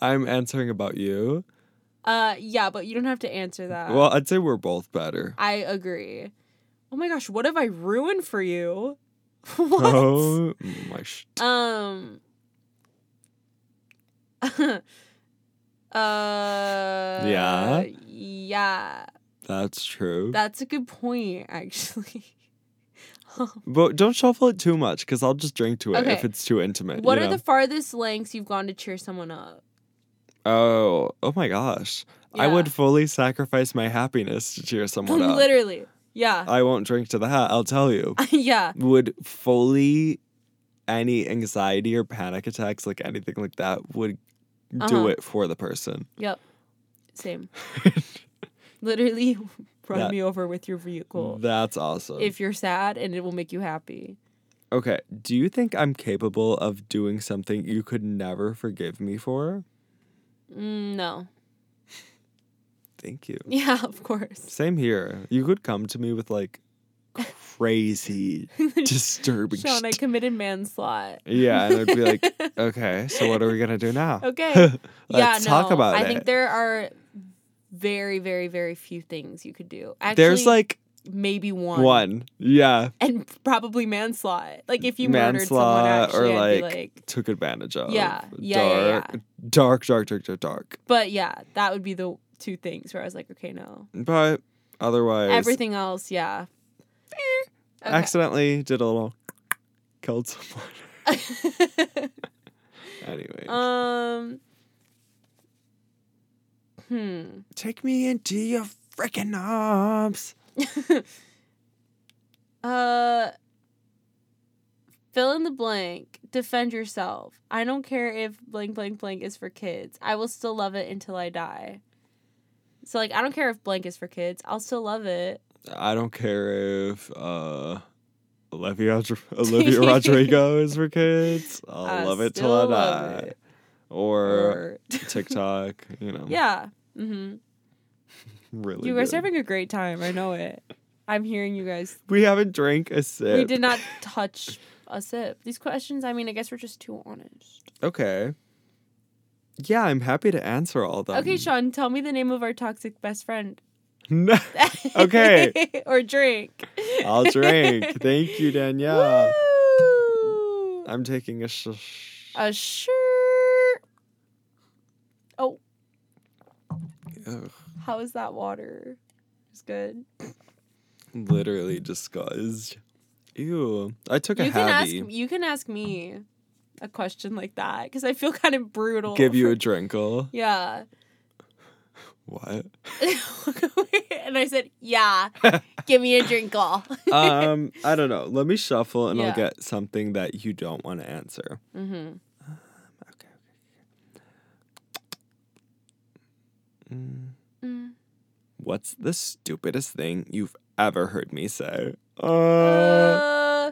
I'm answering about you.
Uh, yeah, but you don't have to answer that.
well, I'd say we're both better.
I agree. Oh my gosh, what have I ruined for you? what?
Oh my sh-
Um. uh.
Yeah?
Yeah.
That's true.
That's a good point, actually.
but don't shuffle it too much because I'll just drink to it if it's too intimate.
what are
know?
the farthest lengths you've gone to cheer someone up?
Oh, oh my gosh. I would fully sacrifice my happiness to cheer someone up.
Literally. Yeah.
I won't drink to that, I'll tell you.
yeah.
Would fully any anxiety or panic attacks, like anything like that, would
Uh-huh.
do it for the person.
Yep. Same. Literally run
That-
me over with your vehicle
That's awesome.
if you're sad and it will make you happy.
okay, do you think I'm capable of doing something you could never forgive me for?
Mm, no.
Thank you.
Yeah, of course.
Same here. You could come to me with like crazy, disturbing
Sean, I committed manslaughter.
Yeah, and I'd be like, okay, so what are we gonna do now?
Okay.
Let's
yeah,
talk
no,
about
I
it.
I think there are very, very, very few things you could do. Actually,
There's like
maybe one.
one, yeah,
And probably manslaughter. Like if you murdered someone, actually,
or, like,
like,
took advantage of.
Yeah, yeah, yeah,
dark, dark, dark, dark, dark, dark.
but yeah, that would be the two things where I was like, okay, no.
But otherwise,
Everything else, yeah. Okay.
accidentally did a little killed someone. anyway,
um. Hmm.
take me into your freaking arms.
Uh. Fill in the blank. Defend yourself. I don't care if blank blank blank is for kids. I will still love it until I die. So like I don't care if blank is for kids. I'll still love it.
I don't care if uh, Olivia Olivia Rodrigo is for kids. I'll
I
love it till I die.
it.
Or,
Or
TikTok, you know.
yeah. Mm-hmm.
really.
You guys are having a great time. I know it. I'm hearing you guys.
We haven't drank a sip.
We did not touch a sip. These questions, I mean, I guess we're just too honest.
Okay. Yeah, I'm happy to answer all them.
Okay, Sean, tell me the name of our toxic best friend.
No. Okay.
or drink.
I'll drink. Thank you, Danielle.
Woo!
I'm taking a sh-
a shirt. Oh,
Ugh,
how is that water? It's good.
literally disgust. Ew. I took a
You can ask. You can ask me a question like that because I feel kind of brutal.
Give you a drinkle.
yeah.
What?
and I said, "Yeah, give me a drinkle."
um, I don't know. Let me shuffle and
Yeah.
I'll get something that you don't want to answer.
mm-hmm.
Mm,
Mm.
what's the stupidest thing you've ever heard me say? Uh,
Uh,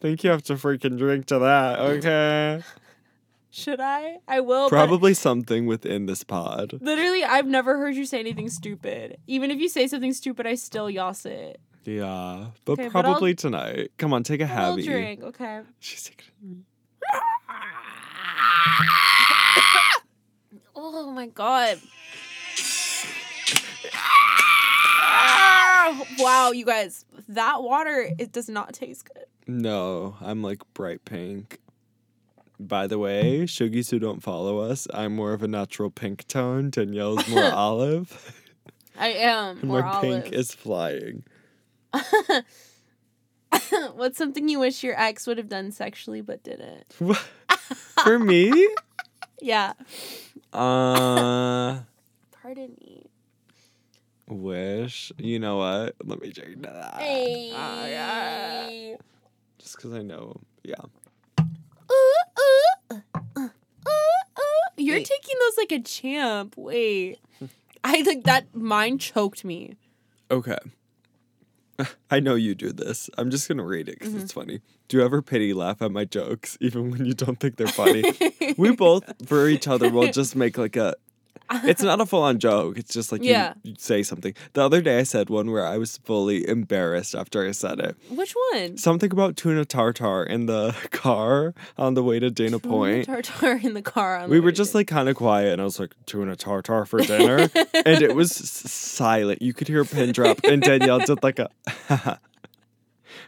think you have to freaking drink to that, okay?
should I? I will.
Probably something within this pod.
Literally, I've never heard you say anything stupid. Even if you say something stupid, I still yas it.
Yeah, but
Okay, but
probably tonight. Come on, take a
I'll drink, okay.
She's taking.
Oh my god. Ah! wow, you guys, that water it does not taste good.
No, I'm like bright pink. By the way, Shuggies who don't follow us, I'm more of a natural pink tone. Danielle's more olive.
I am
And
more olive.
pink is flying.
What's something you wish your ex would have done sexually but didn't?
For me?
Yeah.
Uh
Pardon me.
wish. You know what? Let me drink that.
Hey.
Ah, yeah. Just because I know. Yeah.
Ooh, ooh, uh, ooh, ooh. You're
Hey.
taking those like a champ. Wait. I think that mine choked me.
Okay. I know you do this. I'm just gonna read it because
Mm-hmm.
it's funny. Do you ever pity laugh at my jokes, even when you don't think they're funny? we both, for each other, will just make like a. It's not a full on joke. It's just like you-
Yeah.
you, say something. The other day, I said one where I was fully embarrassed after I said it.
Which one?
Something about tuna tartar in the car on the way to Dana Point.
Tuna
Point.
tartar in the car. On
We
the
were just like kind of quiet, and I was like, tuna tartar for dinner. and it was silent. You could hear a pin drop, and Danielle did like a.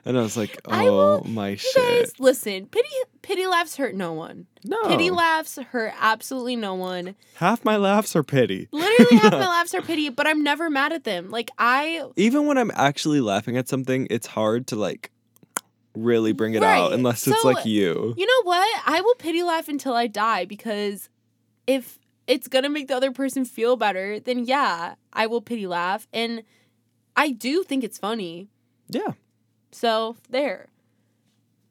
and I was like,
I will-
oh my shit.
guys, listen. Pity, pity laughs hurt no one.
no.
Pity laughs hurt absolutely no one.
Half my laughs are pity.
Literally, half my laughs are pity, but I'm never mad at them. Like I,
Even when I'm actually laughing at something, it's hard to like really bring it out
Right.
unless it's like you.
you know what? I will pity laugh until I die because if it's gonna make the other person feel better, then yeah, I will pity laugh, and I do think it's funny.
Yeah.
So there.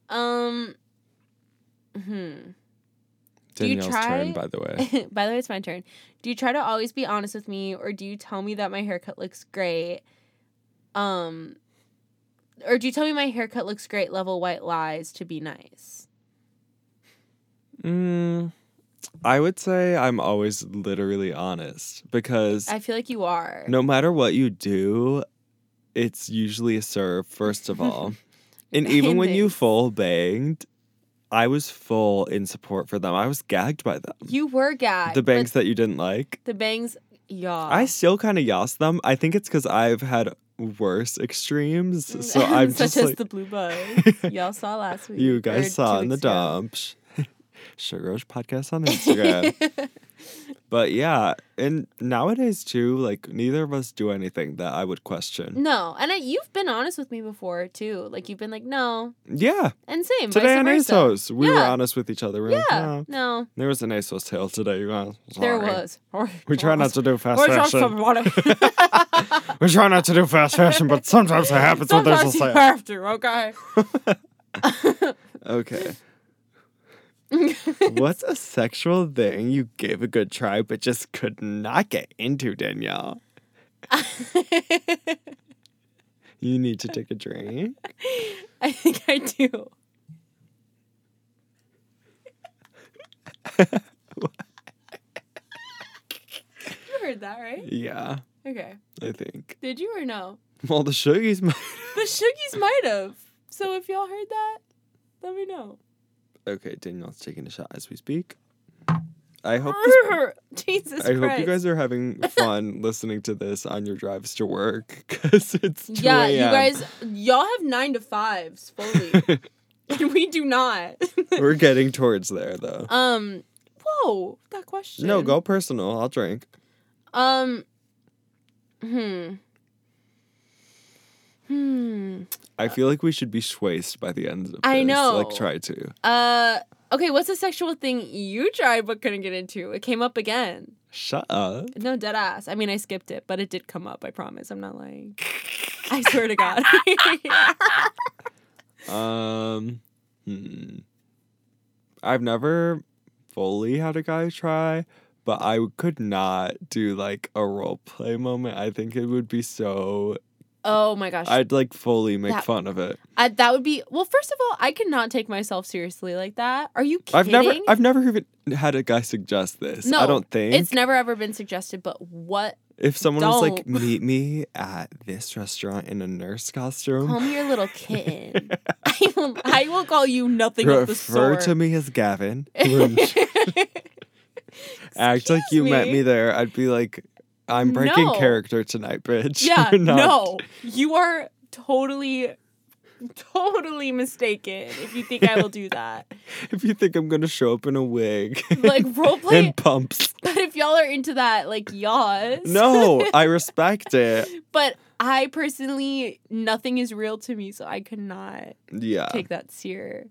Um. Hmm. Do you
Danielle's turn,
try-
by the way.
By the way, it's my turn. Do you try to always be honest with me, or do you tell me that my haircut looks great? Um, or do you tell me my haircut looks great? Level white lies to be nice.
Mm, I would say I'm always literally honest because
I feel like you are.
no matter what you do, it's usually a serve, first of all. and even when you full banged, I was full in support for them. I was gagged by them.
You were gagged.
the bangs that you didn't like.
The bangs. Yeah.
I still kind of yas them. I think it's because I've had worse extremes. Mm. So I'm
such
just
as
like,
the blue buds. Y'all saw last week.
you guys saw in the dumps. Sugar Rush podcast on Instagram. But yeah, and nowadays too, like neither of us do anything that I would question.
no, and I, you've been honest with me before too. Like you've been like, no,
Yeah,
and same.
today on. ASOS, we were honest with each other. We were like,
Yeah.
"No."
No,
There was an ASOS sale today, you guys.
there was.
We try not to do fast
just
fashion. We try not to do fast fashion, but sometimes it happens when there's a
Sometimes you have to, okay?
Okay. What's a sexual thing you gave a good try but just could not get into, Danielle? You need to take a drink.
I think I do. you heard that, right?
Yeah,
Okay.
I think.
Did you or no?
Well, the Shuggies might.
The Shuggies might have. So if y'all heard that, let me know.
Okay, Danielle's taking a shot as we speak. I hope this,
Jesus
I
Christ.
hope you guys are having fun listening to this on your drives to work because it's 2
Yeah, you
a.m..
guys, y'all have nine to fives fully, and we do not.
We're getting towards there though.
um, whoa, that question.
No, go personal. I'll drink.
Um, hmm, hmm.
I feel like we should be swayed by the end of this.
I know.
Like try to.
Uh, okay. What's a sexual thing you tried but couldn't get into? It came up again.
Shut up.
No, dead ass. I mean, I skipped it, but it did come up. I promise. I'm not lying. I swear to God.
Um, hmm. I've never fully had a guy try, but I could not do like a role play moment. I think it would be so.
Oh my gosh.
I'd like fully make
That-
fun of it.
I, that would be well. First of all, I cannot take myself seriously like that. Are you kidding?
I've never, I've never even had a guy suggest this.
No,
I don't think
It's never ever been suggested. But what?
if someone was like, meet me at this restaurant in a nurse costume.
Call me your little kitten. I will. I will call you nothing of the
Refer to me as Gavin. Act like you met me there. I'd be like, I'm breaking
No.
character tonight, bitch.
Yeah.
Not-
No, you are totally, totally mistaken if you think I will do that.
If you think I'm gonna show up in a wig,
Like roleplay.
and pumps,
But if y'all are into that, like yas.
no, I respect it.
But I personally, nothing is real to me, so I cannot.
Yeah.
take that seer.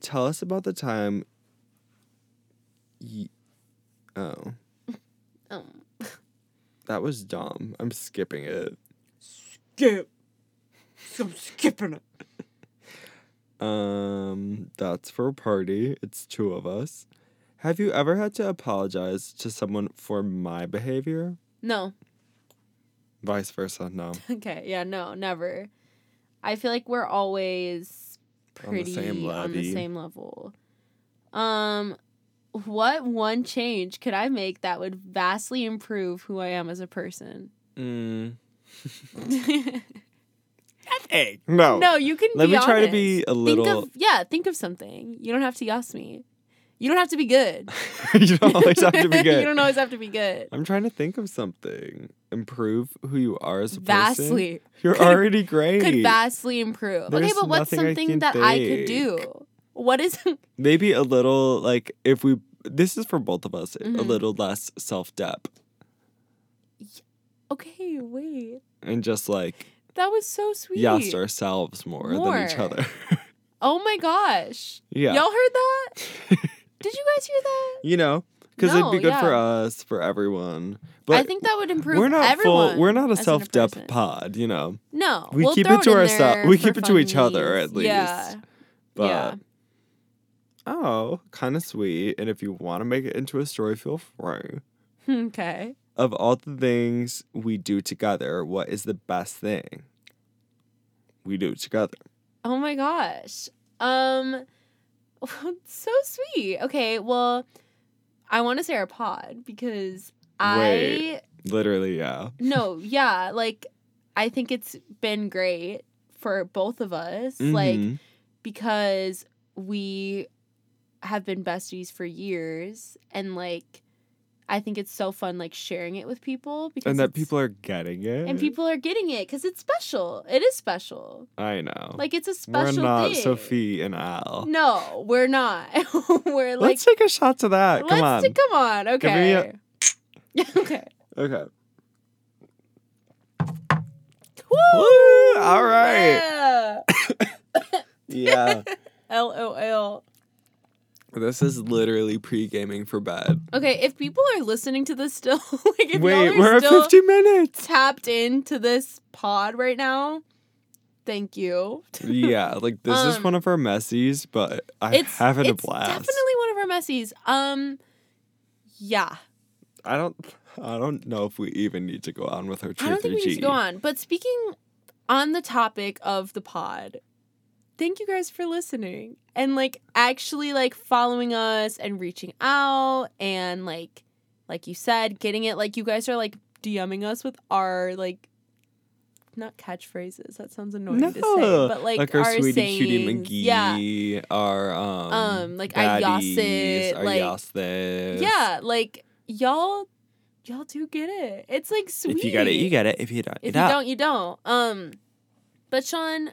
Tell us about the time. Y- oh,
Um,
that was dumb. I'm skipping it.
skip. I'm skipping it.
Um, that's for a party. It's two of us. Have you ever had to apologize to someone for my behavior?
No.
Vice versa, no.
Okay. Yeah. No. Never. I feel like we're always
On the
pretty
same
on the same level. Um, what one change could I make that would vastly improve who I am as a person?
Mm. Hey, no.
no, you can.
Let
be
me try to be a
Think
little.
of yeah. Think of something. You don't have to yas me. You don't have to be good.
you don't always have to be good.
you don't always have to be good.
I'm trying to think of something. Improve who you are as a person.
Vastly.
You're
Could-
already great.
Could vastly improve. okay, but what's
nothing I
something
can
that I could do? What is
Maybe a little like if we. This is for both of us. A
Mhm.
little less self dep
Okay, wait.
and just like
That was so sweet.
yes ourselves more, than each other.
Oh my gosh.
yeah.
Y'all heard that? Did you guys hear that?
you know, because it'd be good for us, for everyone. But
I think that would improve
we're not full. We're not a self dep pod. You know.
No.
We
we'll
keep it to
in
oursel- we keep it to each other, at least. Yeah. But
yeah.
Oh, kind of sweet. And if you want to make it into a story, feel free.
Okay.
Of all the things we do together, what is the best thing we do together?
Oh my gosh. Um so sweet. Okay, well, I want to say our pod because
Wait.
I
Literally, yeah.
no, yeah, like I think it's been great for both of us. Like
Mhm.
because we have been besties for years and like I think it's so fun like sharing it with people because
and that people are getting it.
and people are getting it because it's special. It is special.
I know.
Like it's a special we're
not
thing.
Sophie and Al.
No, we're not. we're like
Let's take a shot to that. Come on.
t- come on. Okay. okay.
okay.
Woo!
Woo! All right.
Yeah.
Yeah.
LOL.
This is literally pre gaming for bed.
Okay, if people are listening to this still, like if
Wait,
y'all are
we're at
still
50 minutes.
tapped into this pod right now, thank you.
yeah, like this is
Um,
one of our messies, but I'm
It's
having a
it's
blast.
definitely one of our messies. Um, yeah,
I don't I don't know if we even need to go on with our
I don't think we need to go on. But speaking on the topic of the pod, thank you guys for listening and like actually like following us and reaching out and like like you said, getting it like you guys are like DMing us with our like not catchphrases. That sounds annoying
no,
to say, but like,
our,
our
sweetie
sayings,
cutie McGee,
yeah,
our um,
Um, like, I yas it,
our
like- yeah, like y'all, y'all do get it. It's like sweet.
If you got it, you get it. If you don't,
If
you
you
don't.
don't, you don't. Um, but Sean,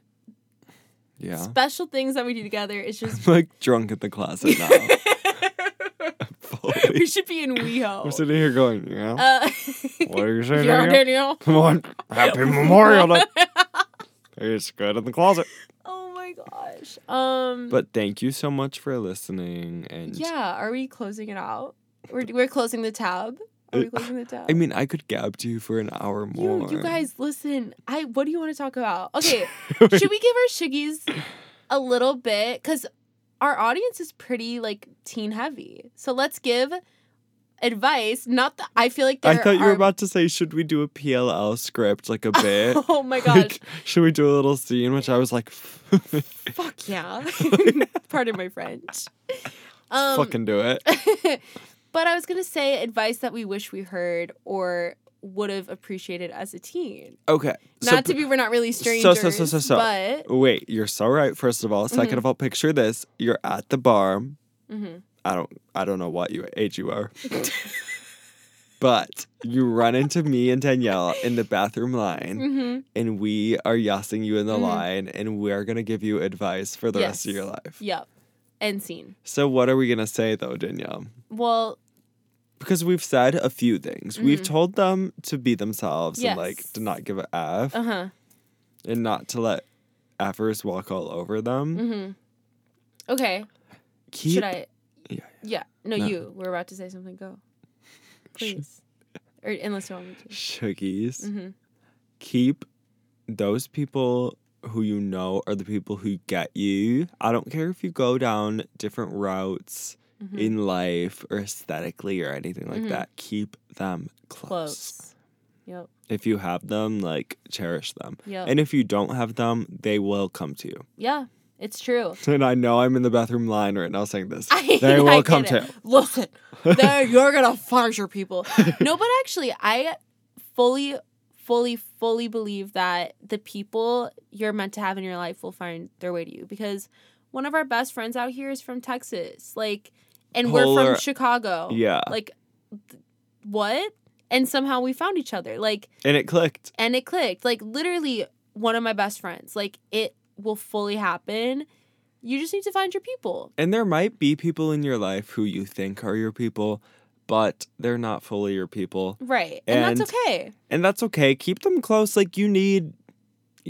Yeah.
special things that we do together is just.
Like drunk at the closet now.
We should be in WeHo.
I'm sitting here going, yeah.
Uh,
what are you saying?
yeah.
Come on. Happy Memorial Day. It's good in the closet.
Oh my gosh. Um.
But thank you so much for listening. And
yeah, are we closing it out? We're we're closing the tab. We closing the tab?
I mean, I could gab to you for an hour more.
you you guys listen. I what do you want to talk about? Okay, should we give our Shuggies a little bit because our audience is pretty like teen heavy. So let's give advice. Not that I feel like
I thought you were
are-
about to say, should we do a PLL script, like a bit?
Oh my gosh.
Like, should we do a little scene? Which I was like,
Fuck yeah. Pardon my French. Um,
fucking do it.
But I was gonna say advice that we wish we heard or would have appreciated as a teen.
Okay.
Not to be we're not really strangers,
so, so, so, so.
but
Wait, you're so right. First of all, 2nd
Mhm.
of all, picture this: you're at the bar.
Mhm.
I don't, I don't know what you age you are, but you run into me and Danielle in the bathroom line,
Mhm.
and we are yassing you in the
Mhm.
line, and we're gonna give you advice for the rest of your life.
Yep. End scene.
So, what are we gonna say though, Danielle?
Well,
Because we've said a few things. We've
Mhm.
told them to be themselves and like to not give a f
uh huh.
and not to let effers walk all over them.
Mm-hmm. Okay.
Keep
Should I?
Yeah,
Yeah. No,
No.
you. We're about to say something. Go. Please. or unless you want me to.
shuggies.
Mm-hmm.
Keep those people who you know are the people who get you. I don't care if you go down different routes
Mm-hmm.
in life or aesthetically or anything like
Mhm.
that. Keep them close.
Close. Yep.
If you have them, like cherish them.
Yep.
And if you don't have them, they will come to you.
yeah. It's true.
And I know I'm in the bathroom line right now saying this.
I,
They will
get
come
it.
to.
Listen, you're gonna find your people. No, but actually, I fully, fully, fully believe that the people you're meant to have in your life will find their way to you because one of our best friends out here is from Texas, like, and we're from Chicago.
Yeah.
Like, th- what? And somehow we found each other. Like,
And it clicked.
and it clicked. Like literally one of my best friends. Like it will fully happen. You just need to find your people.
And there might be people in your life who you think are your people, but they're not fully your people.
Right. And, that's okay.
And that's okay. Keep them close. Like you need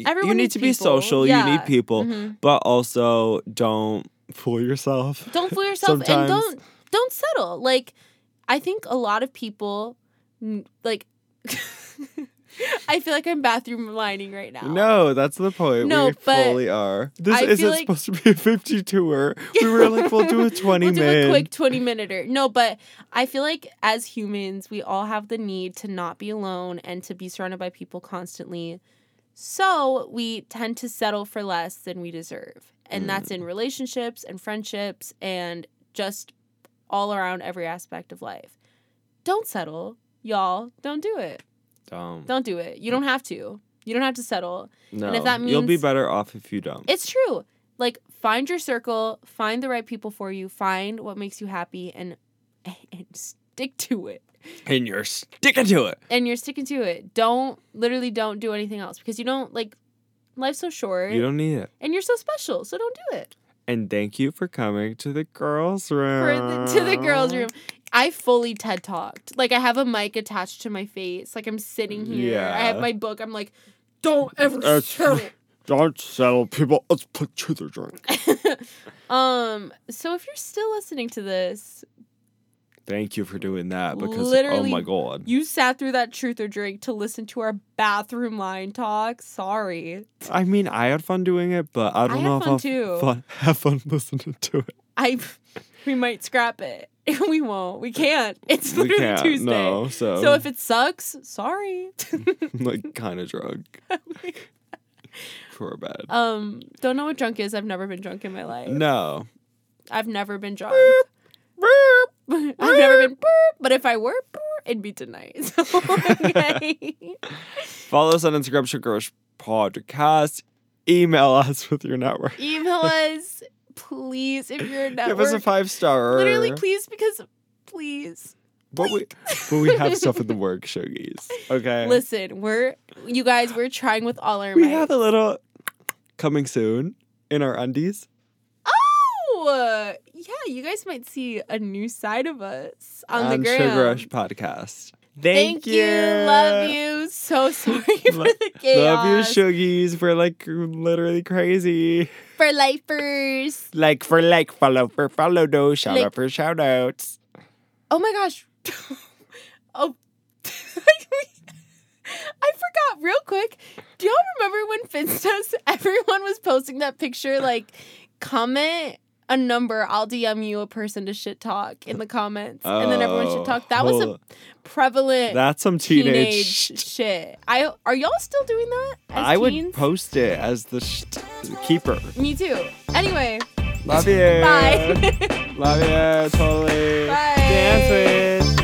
Everyone
you need to be
people.
social. You need people.
Mhm.
But also don't fool yourself.
Don't fool yourself and don't don't settle. Like I think a lot of people like I feel like I'm bathroom lining right now.
No, that's the point.
No,
we
but
fully are. This
I
isn't
like-
supposed to be a 52er. We were like, we'll do a 20
we'll do a quick 20 minuter. No, but I feel like as humans, we all have the need to not be alone and to be surrounded by people constantly. So we tend to settle for less than we deserve. And that's
Mm.
in relationships and friendships and just all around every aspect of life. Don't settle, y'all. Don't do it.
Don't.
Don't do it. You don't have to. You don't have to settle.
No.
if that
You'll be better off if you don't.
It's true. Like find your circle, find the right people for you, find what makes you happy and and stick to it.
and you're sticking to it.
And you're sticking to it. Don't literally don't do anything else because you don't like life's so short
You don't need it.
and you're so special. So don't do it.
And thank you for coming to the girls' room.
the, to the girls room. I fully TED talked. Like I have a mic attached to my face. Like I'm sitting here. Yeah. I have my book. I'm like, don't ever
That's-
settle.
Don't settle, people. Let's put to the drink.
um, so if you're still listening to this,
Thank you for doing that because
Literally,
oh my god.
You sat through that truth or drink to listen to our bathroom line talk. Sorry.
I mean, I had fun doing it, but I don't
I
know if
fun
I'll
too.
Fun, have fun listening to it.
I we might scrap it. we won't. We can't. It's
We
literally
can't.
Tuesday.
No, so
So if it sucks, sorry.
Like kind of drunk for bad.
um, don't know what drunk is. I've never been drunk in my life.
no.
I've never been drunk. I've never been burp, but if I were it'd be tonight. So, okay.
Follow us on Instagram, Sugar Rush podcast. Email us with your network.
Email us, please, if you're a network.
Give us a five star.
Literally, please, because please.
But we, but we have stuff in the work, Shuggies. Okay.
Listen, we're you guys, we're trying with all our
we
might.
have a little coming soon in our undies.
Oh, yeah, you guys might see a new side of us on, the gram.
Sugar Rush Podcast.
Thank, you. Love you. So sorry for
Lo-
the chaos.
Love you, Shuggies. We're like literally crazy.
for lifers.
Like for like, follow for follow, no shout
Like-
out for shout outs.
Oh my gosh. oh. I forgot real quick. Do y'all remember when Finstas, everyone was posting that picture like comment a number, I'll DM you a person to shit talk in the comments. and then everyone should talk. That was a
Oh,
prevalent
That's some
teenage,
teenage.
shit. I are y'all still doing that?
I would post it as the sh- keeper.
Me too. Anyway,
Love you.
bye.
Love you. Totally.
Bye.
Dance with.